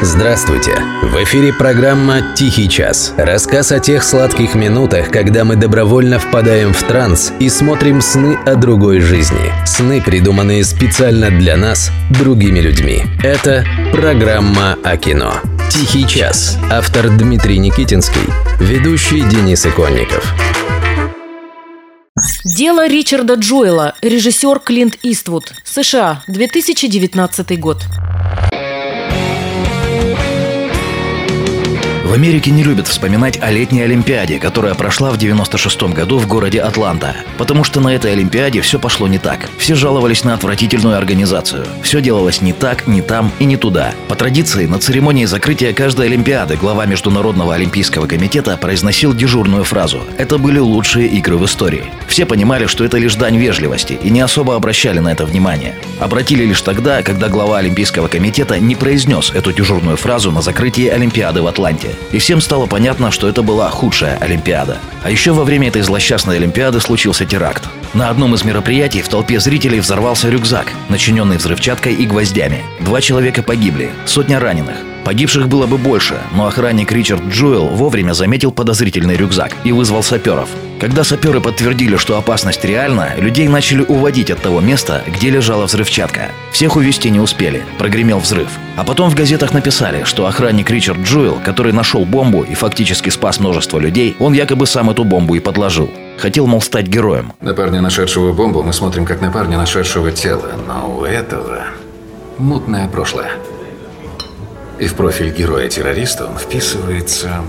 Здравствуйте! В эфире программа «Тихий час». Рассказ о тех сладких минутах, когда мы добровольно впадаем в транс и смотрим сны о другой жизни. Сны, придуманные специально для нас, другими людьми. Это программа о кино. «Тихий час». Автор Дмитрий Никитинский. Ведущий Денис Иконников. Дело Ричарда Джоэла. Режиссер Клинт Иствуд. США. 2019 год. В Америке не любят вспоминать о летней Олимпиаде, которая прошла в 96 году в городе Атланта. Потому что на этой Олимпиаде все пошло не так. Все жаловались на отвратительную организацию. Все делалось не так, не там и не туда. По традиции, на церемонии закрытия каждой Олимпиады глава Международного Олимпийского комитета произносил дежурную фразу «Это были лучшие игры в истории». Все понимали, что это лишь дань вежливости и не особо обращали на это внимание. Обратили лишь тогда, когда глава Олимпийского комитета не произнес эту дежурную фразу на закрытии Олимпиады в Атланте. И всем стало понятно, что это была худшая Олимпиада. А еще во время этой злосчастной Олимпиады случился теракт. На одном из мероприятий в толпе зрителей взорвался рюкзак, начиненный взрывчаткой и гвоздями. Два человека погибли, сотня раненых. Погибших было бы больше, но охранник Ричард Джоэл вовремя заметил подозрительный рюкзак и вызвал саперов. Когда саперы подтвердили, что опасность реальна, людей начали уводить от того места, где лежала взрывчатка. Всех увезти не успели, прогремел взрыв. А потом в газетах написали, что охранник Ричард Джоэл, который нашел бомбу и фактически спас множество людей, он якобы сам эту бомбу и подложил. Хотел, мол, стать героем. На парня, нашедшего бомбу, мы смотрим как на парня, нашедшего тело. Но у этого мутное прошлое. И в профиль героя-террориста он вписывается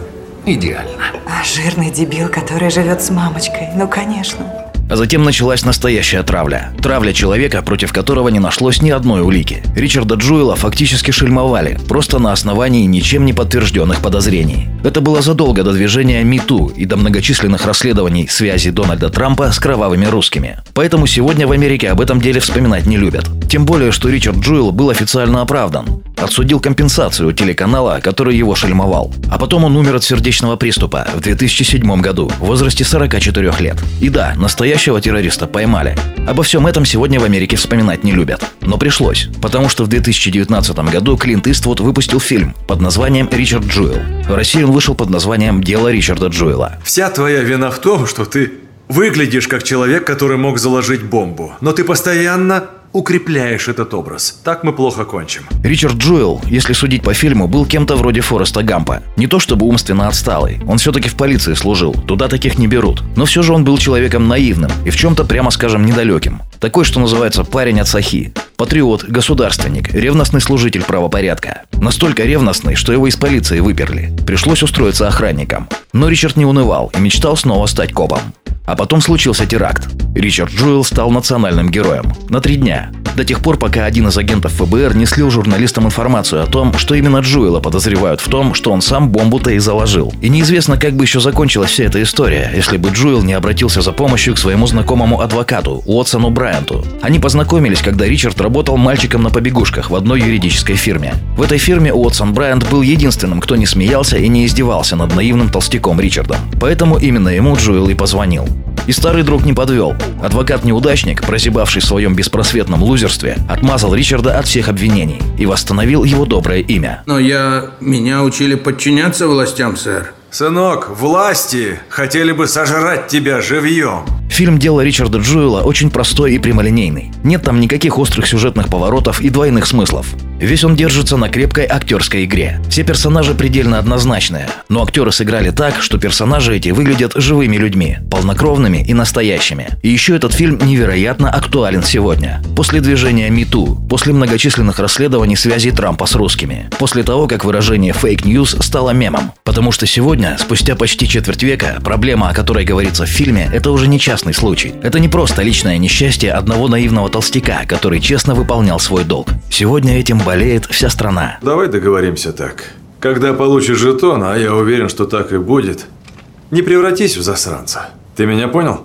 идеально. А жирный дебил, который живет с мамочкой. Ну, конечно. А затем началась настоящая травля. Травля человека, против которого не нашлось ни одной улики. Ричарда Джуэла фактически шельмовали, просто на основании ничем не подтвержденных подозрений. Это было задолго до движения МИТУ и до многочисленных расследований связи Дональда Трампа с кровавыми русскими. Поэтому сегодня в Америке об этом деле вспоминать не любят. Тем более, что Ричард Джуэл был официально оправдан. Отсудил компенсацию телеканала, который его шельмовал. А потом он умер от сердечного приступа в 2007 году в возрасте 44 лет. И да, настоящего террориста поймали. Обо всем этом сегодня в Америке вспоминать не любят. Но пришлось, потому что в 2019 году Клинт Иствуд выпустил фильм под названием «Ричард Джуэл». В России он вышел под названием «Дело Ричарда Джуэла». Вся твоя вина в том, что ты выглядишь как человек, который мог заложить бомбу. Но ты постоянно укрепляешь этот образ. Так мы плохо кончим. Ричард Джуэл, если судить по фильму, был кем-то вроде Фореста Гампа. Не то чтобы умственно отсталый, он все-таки в полиции служил, туда таких не берут. Но все же он был человеком наивным и в чем-то, прямо скажем, недалеким. Такой, что называется, парень от сахи. Патриот, государственник, ревностный служитель правопорядка. Настолько ревностный, что его из полиции выперли. Пришлось устроиться охранником. Но Ричард не унывал и мечтал снова стать копом. А потом случился теракт. Ричард Джуэл стал национальным героем. На три дня. До тех пор, пока один из агентов ФБР не слил журналистам информацию о том, что именно Джуэла подозревают в том, что он сам бомбу-то и заложил. И неизвестно, как бы еще закончилась вся эта история, если бы Джуэл не обратился за помощью к своему знакомому адвокату, Уотсону Брайанту. Они познакомились, когда Ричард работал мальчиком на побегушках в одной юридической фирме. В этой фирме Уотсон Брайант был единственным, кто не смеялся и не издевался над наивным толстяком Ричардом. Поэтому именно ему Джуэл и позвонил. И старый друг не подвел. Адвокат-неудачник, прозябавший в своем беспросветном лузерстве, отмазал Ричарда от всех обвинений и восстановил его доброе имя. Но я... Меня учили подчиняться властям, сэр. Сынок, власти хотели бы сожрать тебя живьем. Фильм «Дело Ричарда Джуэла» очень простой и прямолинейный. Нет там никаких острых сюжетных поворотов и двойных смыслов. Весь он держится на крепкой актерской игре. Все персонажи предельно однозначные, но актеры сыграли так, что персонажи эти выглядят живыми людьми, полнокровными и настоящими. И еще этот фильм невероятно актуален сегодня. После движения МИТУ, после многочисленных расследований связей Трампа с русскими, после того, как выражение «фейк ньюс» стало мемом. Потому что сегодня, спустя почти четверть века, проблема, о которой говорится в фильме, это уже не частный случай. Это не просто личное несчастье одного наивного толстяка, который честно выполнял свой долг. Сегодня этим болеет вся страна. Давай договоримся так. Когда получишь жетон, а я уверен, что так и будет, не превратись в засранца. Ты меня понял?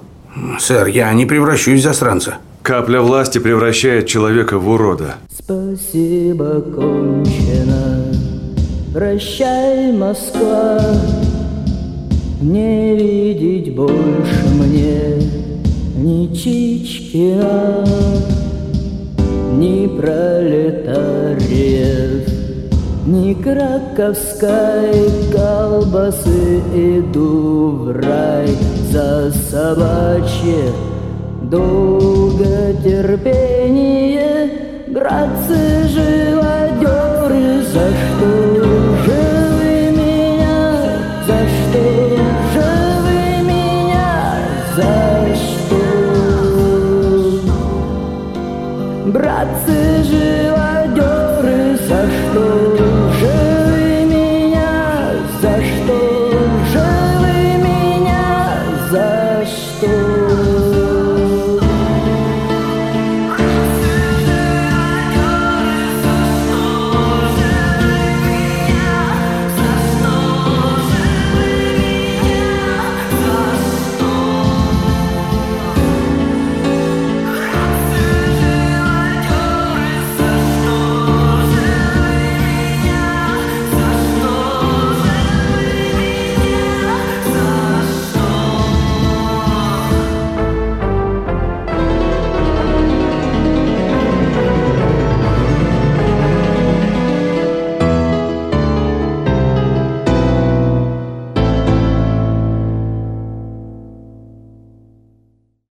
Сэр, я не превращусь в засранца. Капля власти превращает человека в урода. Спасибо, кончено. Прощай, Москва. Не видеть больше мне ни Чичкина, ни пролетариев, Ни краковской колбасы. Иду в рай За собачье долготерпение Братцы, bracy żyją.